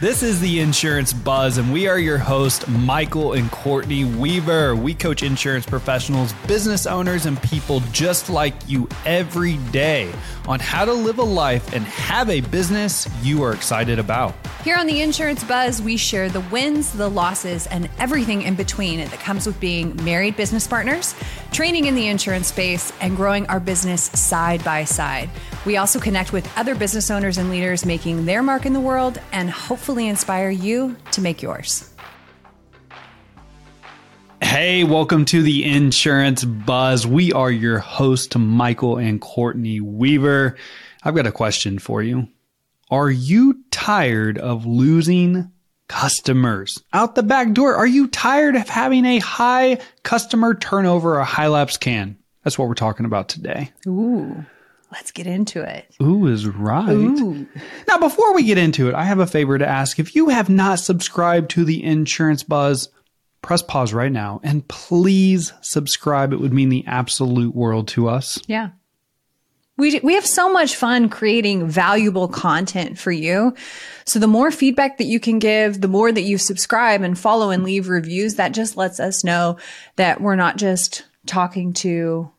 This is the Insurance Buzz, and we are your host, Michael and Courtney Weaver. We coach insurance professionals, business owners, and people just like you every day on how to live a life and have a business you are excited about. Here on the Insurance Buzz, we share the wins, the losses, and everything in between that comes with being married business partners, training in the insurance space, and growing our business side by side. We also connect with other business owners and leaders making their mark in the world and hopefully inspire you to make yours. Hey, welcome to the Insurance Buzz. We are your host, Michael and Courtney Weaver. I've got a question for you. Are you tired of losing customers out the back door? Are you tired of having a high customer turnover, a high lapse can? That's what we're talking about today. Ooh, let's get into it. Ooh is right. Ooh. Now, before we get into it, I have a favor to ask. If you have not subscribed to the Insurance Buzz, press pause right now and please subscribe. It would mean the absolute world to us. Yeah. We, we have so much fun creating valuable content for you. So the more feedback that you can give, the more that you subscribe and follow and leave reviews, that just lets us know that we're not just talking to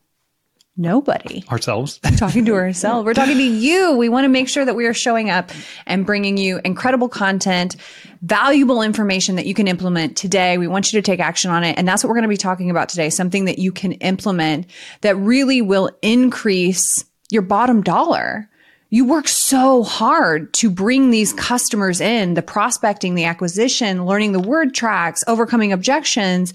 nobody. Ourselves. talking to ourselves. We're talking to you. We want to make sure that we are showing up and bringing you incredible content, valuable information that you can implement today. We want you to take action on it. And that's what we're going to be talking about today. Something that you can implement that really will increase your bottom dollar. You work so hard to bring these customers in, the prospecting, the acquisition, learning the word tracks, overcoming objections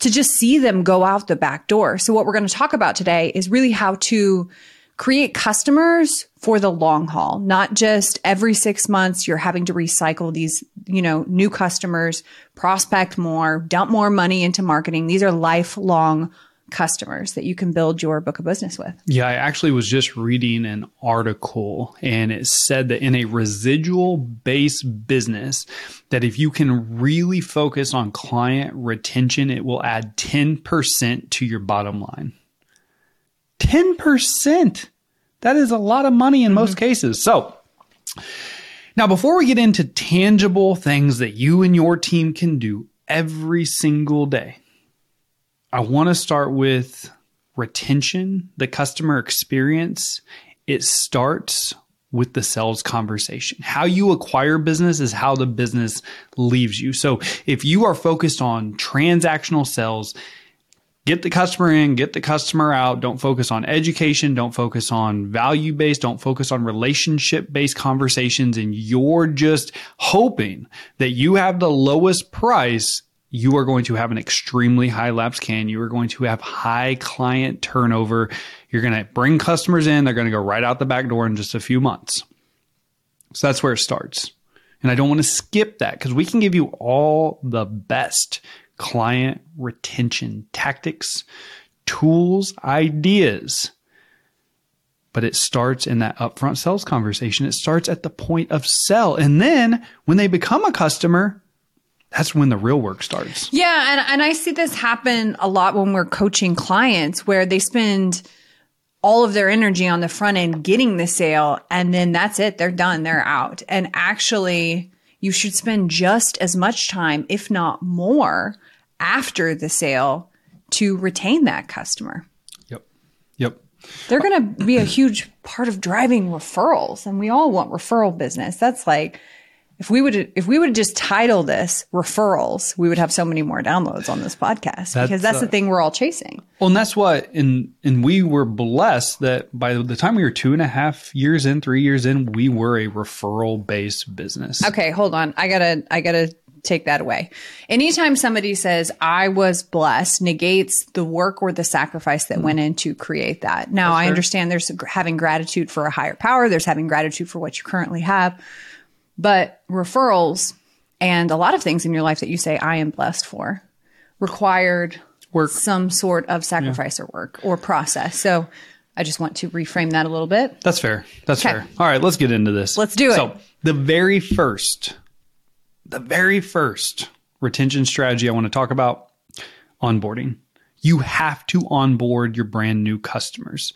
to just see them go out the back door. So what we're going to talk about today is really how to create customers for the long haul, not just every six months you're having to recycle these, you know, new customers, prospect more, dump more money into marketing. These are lifelong customers that you can build your book of business with. Yeah, I actually was just reading an article and it said that in a residual based business that if you can really focus on client retention, it will add 10% to your bottom line. 10%. That is a lot of money in mm-hmm. most cases. So, now before we get into tangible things that you and your team can do every single day, I want to start with retention, the customer experience. It starts with the sales conversation. How you acquire business is how the business leaves you. So if you are focused on transactional sales, get the customer in, get the customer out. Don't focus on education. Don't focus on value based. Don't focus on relationship based conversations. And you're just hoping that you have the lowest price you are going to have an extremely high lapse can. You are going to have high client turnover. You're going to bring customers in. They're going to go right out the back door in just a few months. So that's where it starts. And I don't want to skip that because we can give you all the best client retention tactics, tools, ideas. But it starts in that upfront sales conversation. It starts at the point of sell. And then when they become a customer, that's when the real work starts. Yeah. And, and I see this happen a lot when we're coaching clients where they spend all of their energy on the front end getting the sale and then that's it. They're done. They're out. And actually, you should spend just as much time, if not more, after the sale to retain that customer. Yep. Yep. They're going to be a huge part of driving referrals. And we all want referral business. That's like, if we would if we would just title this referrals, we would have so many more downloads on this podcast that's, because that's uh, the thing we're all chasing. Well, and that's what and and we were blessed that by the time we were two and a half years in, three years in, we were a referral based business. Okay, hold on. I gotta I gotta take that away. Anytime somebody says I was blessed negates the work or the sacrifice that mm-hmm. went in to create that. Now I understand there's having gratitude for a higher power, there's having gratitude for what you currently have but referrals and a lot of things in your life that you say, I am blessed for, required work, some sort of sacrifice yeah. or work or process. So I just want to reframe that a little bit. That's fair. That's okay. fair. All right, let's get into this. Let's do it. So, the very first, the very first retention strategy I want to talk about onboarding. You have to onboard your brand new customers.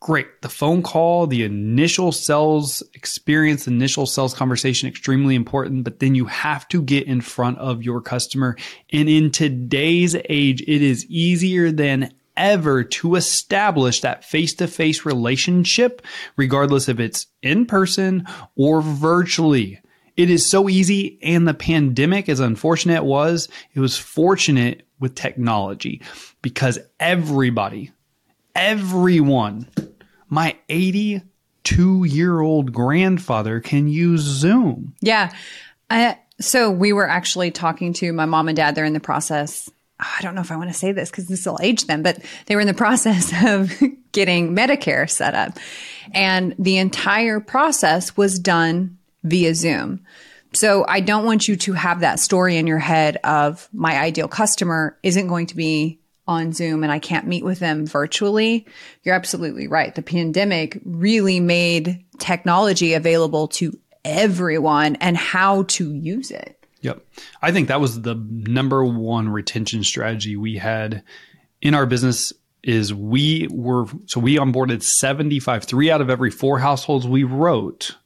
Great. The phone call, the initial sales experience, initial sales conversation, extremely important, but then you have to get in front of your customer. And in today's age, it is easier than ever to establish that face to face relationship, regardless if it's in person or virtually. It is so easy. And the pandemic, as unfortunate it was, it was fortunate with technology because everybody, everyone, my 82 year old grandfather can use Zoom. Yeah. I, so we were actually talking to my mom and dad. They're in the process. I don't know if I want to say this because this will age them, but they were in the process of getting Medicare set up. And the entire process was done via Zoom. So I don't want you to have that story in your head of my ideal customer isn't going to be on Zoom and I can't meet with them virtually. You're absolutely right. The pandemic really made technology available to everyone and how to use it. Yep. I think that was the number one retention strategy we had in our business is we were so we onboarded 75 3 out of every 4 households we wrote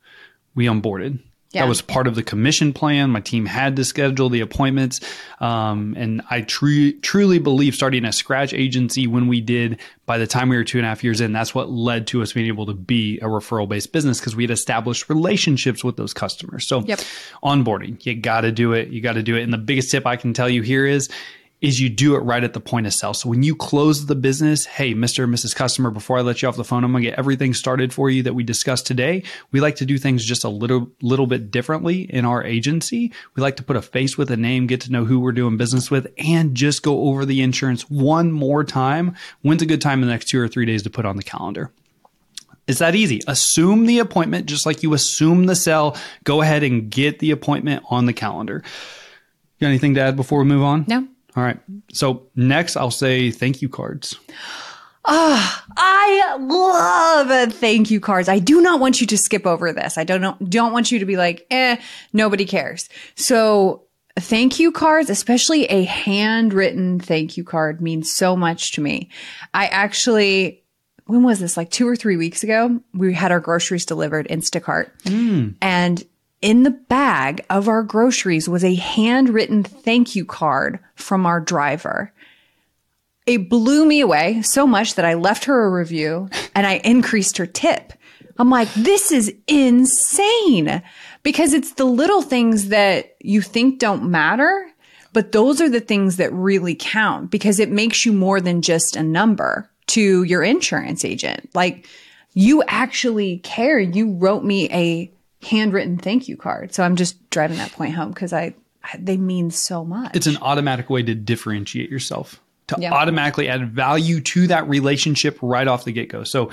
we onboarded yeah. That was part of the commission plan. My team had to schedule the appointments. Um, and I tr- truly believe starting a scratch agency when we did by the time we were two and a half years in, that's what led to us being able to be a referral based business because we had established relationships with those customers. So yep. onboarding, you got to do it. You got to do it. And the biggest tip I can tell you here is is you do it right at the point of sale. So when you close the business, hey, Mr. and Mrs. Customer, before I let you off the phone, I'm going to get everything started for you that we discussed today. We like to do things just a little, little bit differently in our agency. We like to put a face with a name, get to know who we're doing business with, and just go over the insurance one more time. When's a good time in the next two or three days to put on the calendar? It's that easy. Assume the appointment just like you assume the sale. Go ahead and get the appointment on the calendar. got anything to add before we move on? No. All right. So next, I'll say thank you cards. Ah, oh, I love thank you cards. I do not want you to skip over this. I don't know, don't want you to be like, eh, nobody cares. So thank you cards, especially a handwritten thank you card means so much to me. I actually, when was this? Like two or three weeks ago, we had our groceries delivered Instacart mm. and in the bag of our groceries was a handwritten thank you card from our driver. It blew me away so much that I left her a review and I increased her tip. I'm like, this is insane because it's the little things that you think don't matter, but those are the things that really count because it makes you more than just a number to your insurance agent. Like you actually care. You wrote me a handwritten thank you card. So I'm just driving that point home because I, I, they mean so much. It's an automatic way to differentiate yourself, to yeah. automatically add value to that relationship right off the get go. So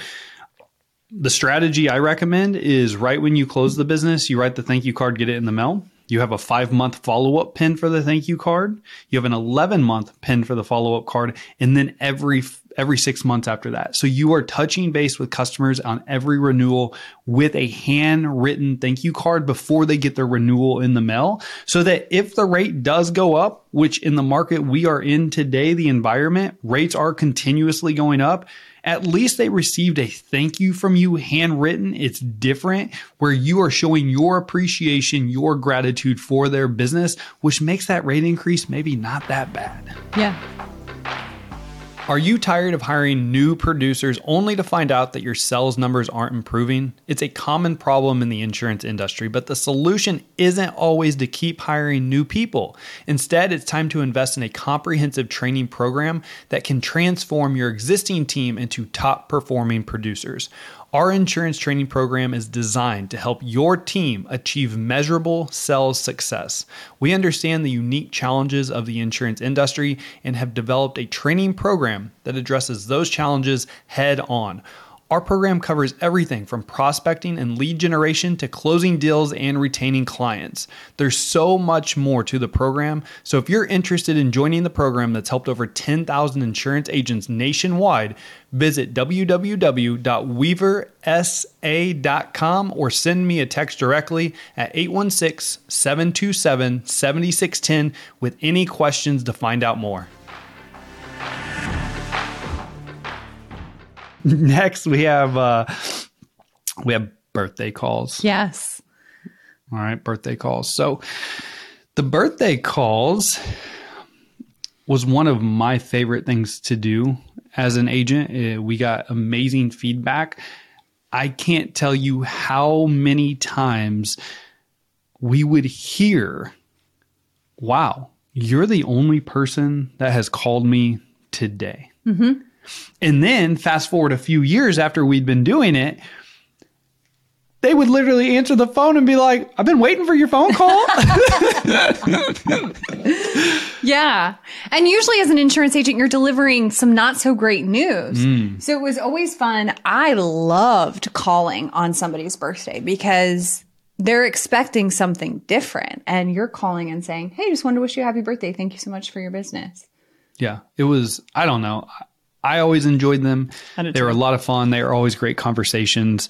the strategy I recommend is right when you close the business, you write the thank you card, get it in the mail. You have a five month follow up pin for the thank you card. You have an 11 month pin for the follow up card. And then every every six months after that. So you are touching base with customers on every renewal with a handwritten thank you card before they get their renewal in the mail. So that if the rate does go up, which in the market we are in today, the environment rates are continuously going up. At least they received a thank you from you handwritten. It's different where you are showing your appreciation, your gratitude for their business, which makes that rate increase maybe not that bad. Yeah. Are you tired of hiring new producers only to find out that your sales numbers aren't improving? It's a common problem in the insurance industry, but the solution isn't always to keep hiring new people. Instead, it's time to invest in a comprehensive training program that can transform your existing team into top performing producers. Our insurance training program is designed to help your team achieve measurable sales success. We understand the unique challenges of the insurance industry and have developed a training program that addresses those challenges head on. Our program covers everything from prospecting and lead generation to closing deals and retaining clients. There's so much more to the program. So if you're interested in joining the program that's helped over 10,000 insurance agents nationwide, visit www.weaversa.com or send me a text directly at 816 727 7610 with any questions to find out more. Next, we have uh, we have birthday calls. Yes. All right, birthday calls. So the birthday calls was one of my favorite things to do as an agent. Uh, We got amazing feedback. I can't tell you how many times we would hear, wow, you're the only person that has called me today. And then fast forward a few years after we'd been doing it, they would literally answer the phone and be like, I've been waiting for your phone call. Yeah. And usually, as an insurance agent, you're delivering some not so great news. Mm. So it was always fun. I loved calling on somebody's birthday because they're expecting something different. And you're calling and saying, Hey, just wanted to wish you a happy birthday. Thank you so much for your business. yeah, it was, I don't know. I always enjoyed them. They were a lot of fun. They were always great conversations.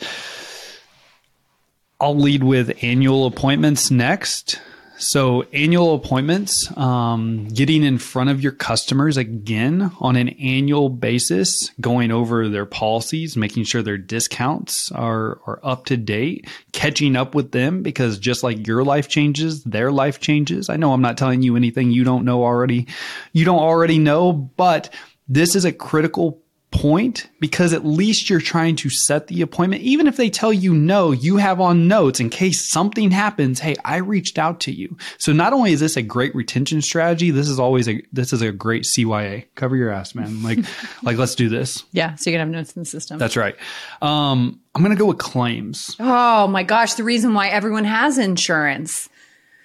I'll lead with annual appointments next. So, annual appointments, um, getting in front of your customers again on an annual basis, going over their policies, making sure their discounts are, are up to date, catching up with them because just like your life changes, their life changes. I know I'm not telling you anything you don't know already. You don't already know, but this is a critical point because at least you're trying to set the appointment. Even if they tell you no, you have on notes in case something happens. Hey, I reached out to you. So not only is this a great retention strategy, this is always a, this is a great CYA. Cover your ass, man. Like, like let's do this. Yeah. So you can have notes in the system. That's right. Um, I'm going to go with claims. oh my gosh. The reason why everyone has insurance.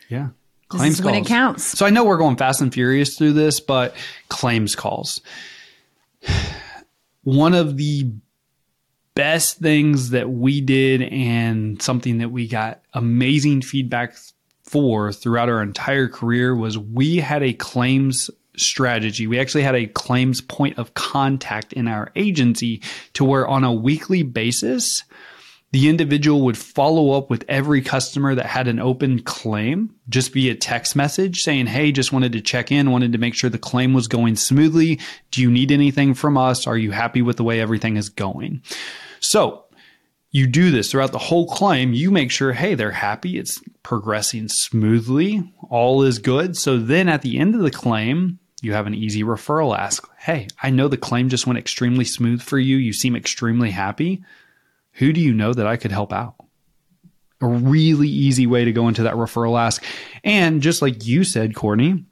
Yeah. Claims is when it calls. counts. So I know we're going fast and furious through this, but claims calls. One of the best things that we did and something that we got amazing feedback for throughout our entire career was we had a claims strategy. We actually had a claims point of contact in our agency to where on a weekly basis, the individual would follow up with every customer that had an open claim just via text message saying, Hey, just wanted to check in, wanted to make sure the claim was going smoothly. Do you need anything from us? Are you happy with the way everything is going? So you do this throughout the whole claim. You make sure, hey, they're happy. It's progressing smoothly. All is good. So then at the end of the claim, you have an easy referral ask. Hey, I know the claim just went extremely smooth for you. You seem extremely happy. Who do you know that I could help out? A really easy way to go into that referral ask. And just like you said, Courtney,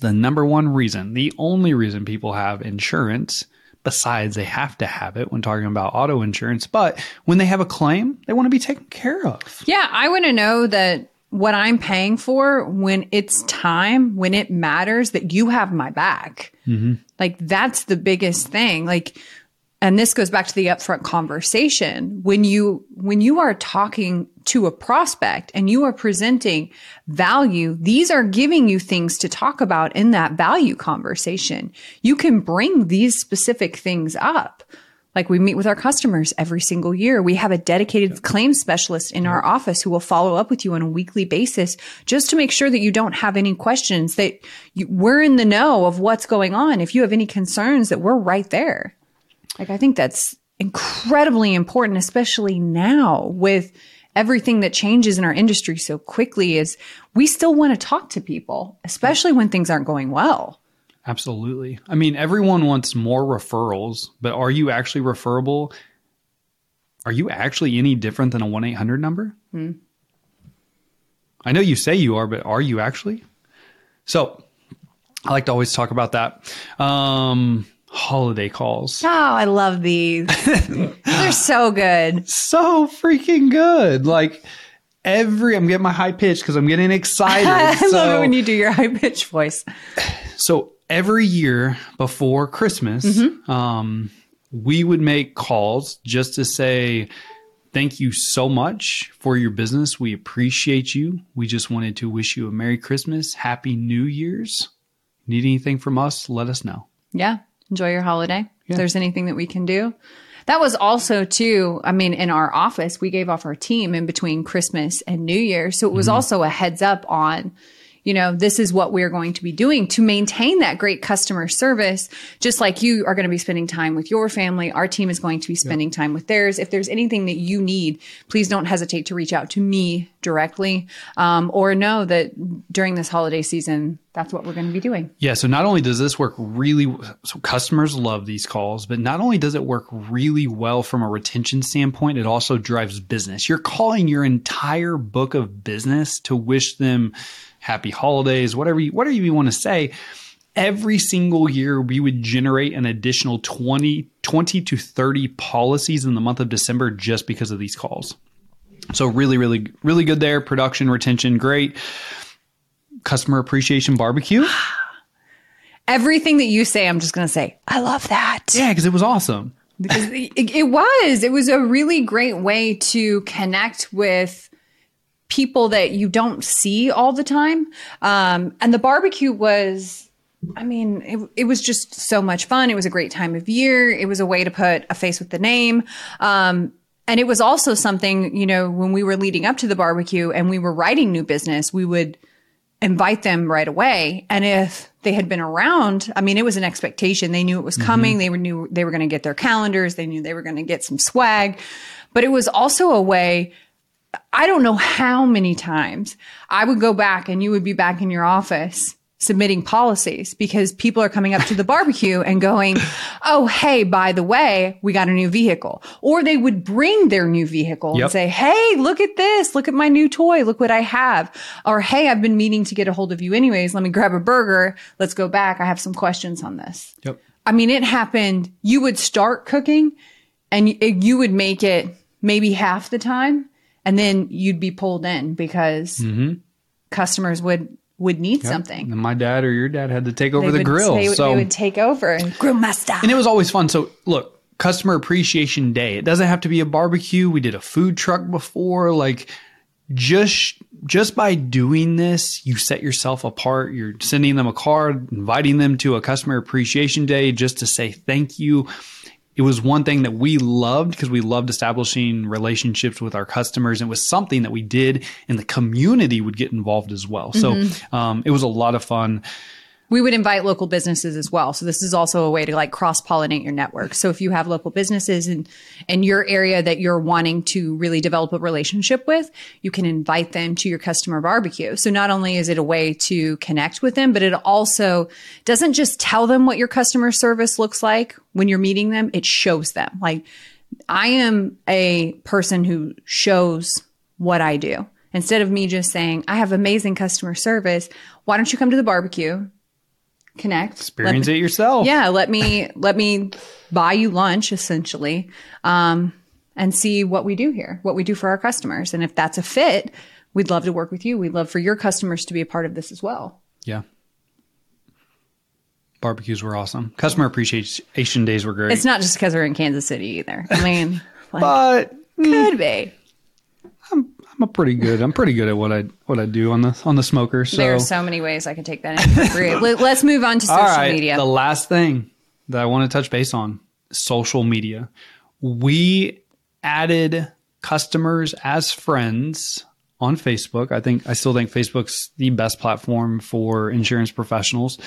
the number one reason, the only reason people have insurance, besides they have to have it when talking about auto insurance, but when they have a claim, they want to be taken care of. Yeah, I want to know that what I'm paying for when it's time, when it matters, that you have my back. Mm-hmm. Like that's the biggest thing. Like, and this goes back to the upfront conversation. When you, when you are talking to a prospect and you are presenting value, these are giving you things to talk about in that value conversation. You can bring these specific things up. Like we meet with our customers every single year. We have a dedicated claims specialist in our office who will follow up with you on a weekly basis just to make sure that you don't have any questions that you, we're in the know of what's going on. If you have any concerns that we're right there. Like I think that's incredibly important, especially now with everything that changes in our industry so quickly is we still want to talk to people, especially when things aren't going well. Absolutely. I mean, everyone wants more referrals, but are you actually referable? Are you actually any different than a 1 800 number? I know you say you are, but are you actually? So I like to always talk about that. Um, holiday calls. Oh, I love these. They're so good. So freaking good. Like every, I'm getting my high pitch because I'm getting excited. I love So- it when you do your high pitch voice. So every year before Christmas, um, we would make calls just to say, Thank you so much for your business. We appreciate you. We just wanted to wish you a Merry Christmas, Happy New Year's. Need anything from us? Let us know. Yeah. Enjoy your holiday. If there's anything that we can do. That was also too, I mean, in our office, we gave off our team in between Christmas and New Year. So it was mm-hmm. also a heads up on, you know, this is what we're going to be doing to maintain that great customer service. Just like you are going to be spending time with your family, our team is going to be spending time with theirs. If there's anything that you need, please don't hesitate to reach out to me directly um, or know that during this holiday season, that's what we're going to be doing. Yeah. So not only does this work really, so customers love these calls, but not only does it work really well from a retention standpoint, it also drives business. You're calling your entire book of business to wish them happy holidays, whatever you, whatever you want to say. Every single year, we would generate an additional 20, 20 to 30 policies in the month of December just because of these calls. So really, really, really good there. Production, retention, great. Customer appreciation barbecue. Everything that you say, I'm just going to say, I love that. Yeah, because it was awesome. Because it, it was. It was a really great way to connect with people that you don't see all the time. Um, and the barbecue was, I mean, it, it was just so much fun. It was a great time of year. It was a way to put a face with the name. Um, and it was also something, you know, when we were leading up to the barbecue and we were writing new business, we would invite them right away. And if they had been around, I mean, it was an expectation. They knew it was coming. They were knew they were going to get their calendars. They knew they were going to get some swag, but it was also a way. I don't know how many times I would go back and you would be back in your office submitting policies because people are coming up to the barbecue and going, Oh, hey, by the way, we got a new vehicle. Or they would bring their new vehicle Yep. and say, Hey, look at this. Look at my new toy. Look what I have. Or, Hey, I've been meaning to get a hold of you anyways. Let me grab a burger. Let's go back. I have some questions on this. Yep. I mean, it happened. You would start cooking and you would make it maybe half the time and then you'd be pulled in because Mm-hmm. customers would would need something. And my dad or your dad had to take over They the would- grill. They, so they would take over. And grill master. and it was always fun. So look, customer appreciation day. It doesn't have to be a barbecue. We did a food truck before. Like just just by doing this, you set yourself apart. You're sending them a card, inviting them to a customer appreciation day just to say thank you. It was one thing that we loved because we loved establishing relationships with our customers. And it was something that we did and the community would get involved as well. So um, it was a lot of fun. We would invite local businesses as well. So this is also a way to like cross pollinate your network. So if you have local businesses in in your area that you're wanting to really develop a relationship with, you can invite them to your customer barbecue. So not only is it a way to connect with them, but it also doesn't just tell them what your customer service looks like when you're meeting them, it shows them. Like I am a person who shows what I do. Instead of me just saying, I have amazing customer service, why don't you come to the barbecue? Connect. Experience let it yourself. Yeah, let me let me buy you lunch essentially. Um, and see what we do here, what we do for our customers. And if that's a fit, we'd love to work with you. We'd love for your customers to be a part of this as well. Yeah. Barbecues were awesome. Customer appreciation days were great. It's not just because we're in Kansas City either. I mean, like, but could be. I'm a pretty good. I'm pretty good at what I what I do on the on the smoker. So, There are so many ways I could take that in. for free. Let- Let's move on to social all right. media. The last thing that I want to touch base on: social media. We added customers as friends on Facebook. I think I still think Facebook's the best platform for insurance professionals.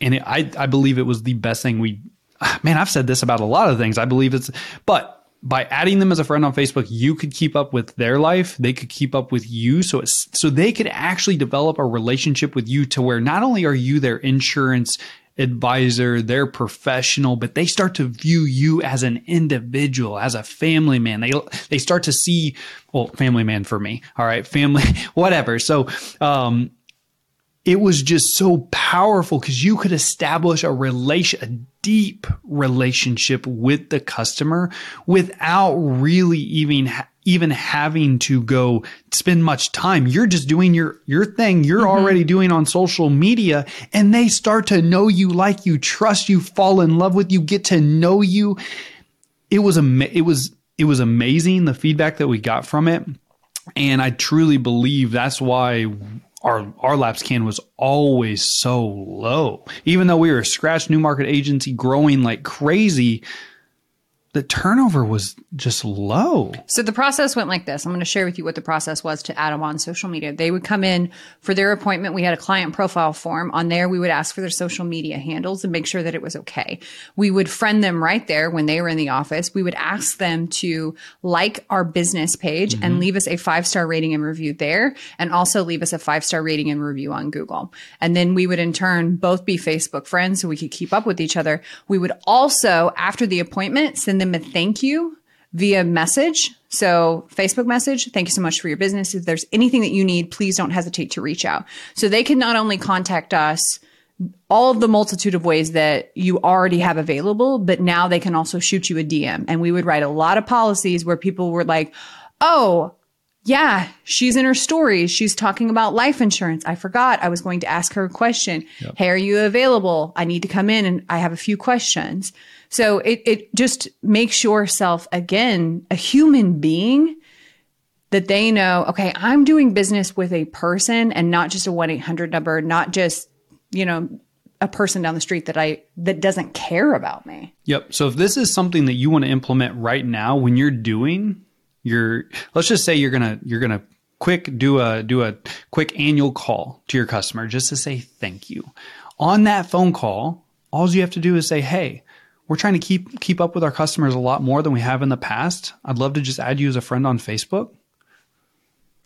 And it, I, I believe it was the best thing we, man, I've said this about a lot of things. I believe it's, but by adding them as a friend on Facebook, you could keep up with their life. They could keep up with you. So it's, so they could actually develop a relationship with you to where not only are you their insurance advisor, their professional, but they start to view you as an individual, as a family man. They, they start to see, well, family man for me. All right. Family, whatever. So, um, it was just so powerful because you could establish a relation, a deep relationship with the customer without really even even having to go spend much time. You're just doing your your thing. You're mm-hmm. already doing on social media, and they start to know you, like you, trust you, fall in love with you, get to know you. It was ama- it was it was amazing the feedback that we got from it, and I truly believe that's why our our lapse can was always so low. Even though we were a scratch new market agency growing like crazy, the turnover was just low. So the process went like this. I'm going to share with you what the process was to add them on social media. They would come in for their appointment. We had a client profile form. On there, we would ask for their social media handles and make sure that it was okay. We would friend them right there when they were in the office. We would ask them to like our business page mm-hmm. and leave us a five star rating and review there, and also leave us a five star rating and review on Google. And then we would in turn both be Facebook friends so we could keep up with each other. We would also, after the appointment, send send them a thank you via message. So, Facebook message, thank you so much for your business. If there's anything that you need, please don't hesitate to reach out. So, they can not only contact us all of the multitude of ways that you already have available, but now they can also shoot you a DM. And we would write a lot of policies where people were like, oh, yeah, she's in her stories. She's talking about life insurance. I forgot I was going to ask her a question. Yep. Hey, are you available? I need to come in and I have a few questions. So it, it just makes yourself again a human being that they know, okay, I'm doing business with a person and not just a 1 800 number, not just, you know, a person down the street that I that doesn't care about me. Yep. So if this is something that you want to implement right now when you're doing your let's just say you're going to you're going to quick do a do a quick annual call to your customer just to say thank you. On that phone call, all you have to do is say, "Hey, we're trying to keep keep up with our customers a lot more than we have in the past. I'd love to just add you as a friend on Facebook.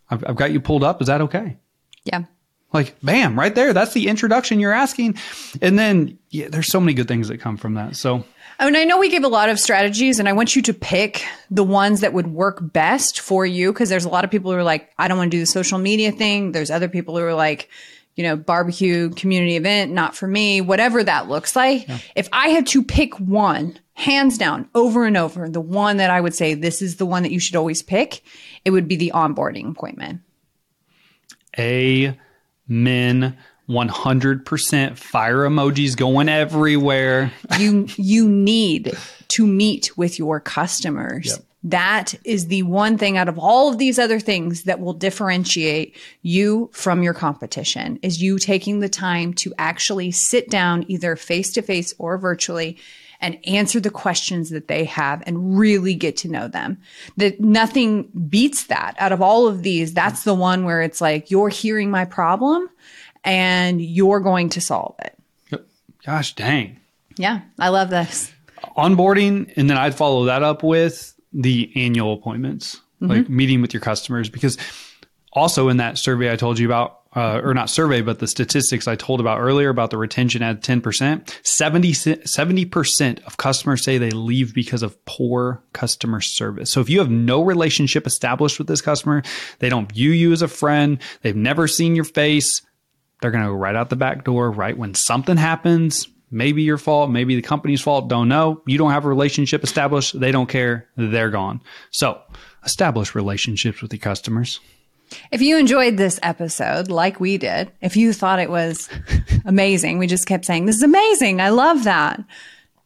I've, I've got you pulled up. Is that okay? Yeah. Like, bam, right there. That's the introduction you're asking. And then, yeah, there's so many good things that come from that. So, I mean, I know we gave a lot of strategies, and I want you to pick the ones that would work best for you because there's a lot of people who are like, I don't want to do the social media thing. There's other people who are like, you know, barbecue community event, not for me, whatever that looks like. Yeah. If I had to pick one, hands down, over and over, the one that I would say this is the one that you should always pick, it would be the onboarding appointment. Amen. 100% fire emojis going everywhere. you you need to meet with your customers. Yep. That is the one thing out of all of these other things that will differentiate you from your competition is you taking the time to actually sit down either face to face or virtually and answer the questions that they have and really get to know them. That nothing beats that out of all of these. That's the one where it's like, you're hearing my problem and you're going to solve it. Gosh dang. Yeah, I love this. Onboarding, and then I'd follow that up with the annual appointments, mm-hmm. like meeting with your customers, because also in that survey I told you about, uh, or not survey, but the statistics I told about earlier about the retention at 10%, 70, 70% of customers say they leave because of poor customer service. So if you have no relationship established with this customer, they don't view you as a friend, they've never seen your face, they're going to go right out the back door, right when something happens, Maybe your fault, maybe the company's fault, don't know. You don't have a relationship established, they don't care, they're gone. So, establish relationships with your customers. If you enjoyed this episode like we did, if you thought it was amazing, we just kept saying, This is amazing. I love that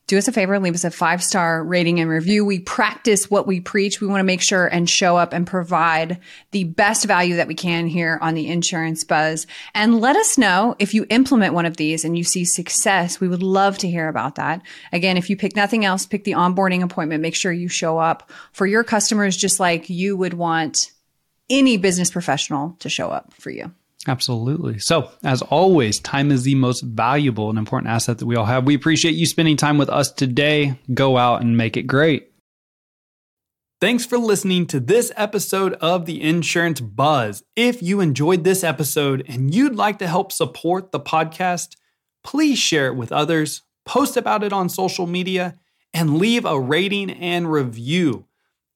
do us a favor and leave us a five star rating and review. We practice what we preach. We want to make sure and show up and provide the best value that we can here on the insurance buzz. And let us know if you implement one of these and you see success. We would love to hear about that. Again, if you pick nothing else, pick the onboarding appointment. Make sure you show up for your customers just like you would want any business professional to show up for you. Absolutely. So, as always, time is the most valuable and important asset that we all have. We appreciate you spending time with us today. Go out and make it great. Thanks for listening to this episode of the Insurance Buzz. If you enjoyed this episode and you'd like to help support the podcast, please share it with others, post about it on social media, and leave a rating and review.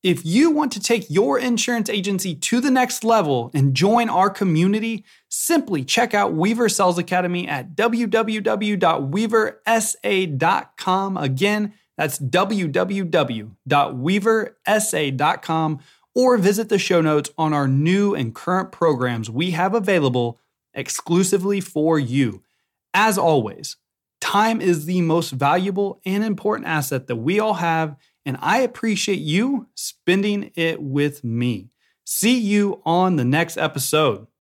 If you want to take your insurance agency to the next level and join our community, simply check out Weaver Sales Academy at www.weaversa.com. Again, that's www.weaversa.com or visit the show notes on our new and current programs we have available exclusively for you. As always, time is the most valuable and important asset that we all have and I appreciate you spending it with me. See you on the next episode.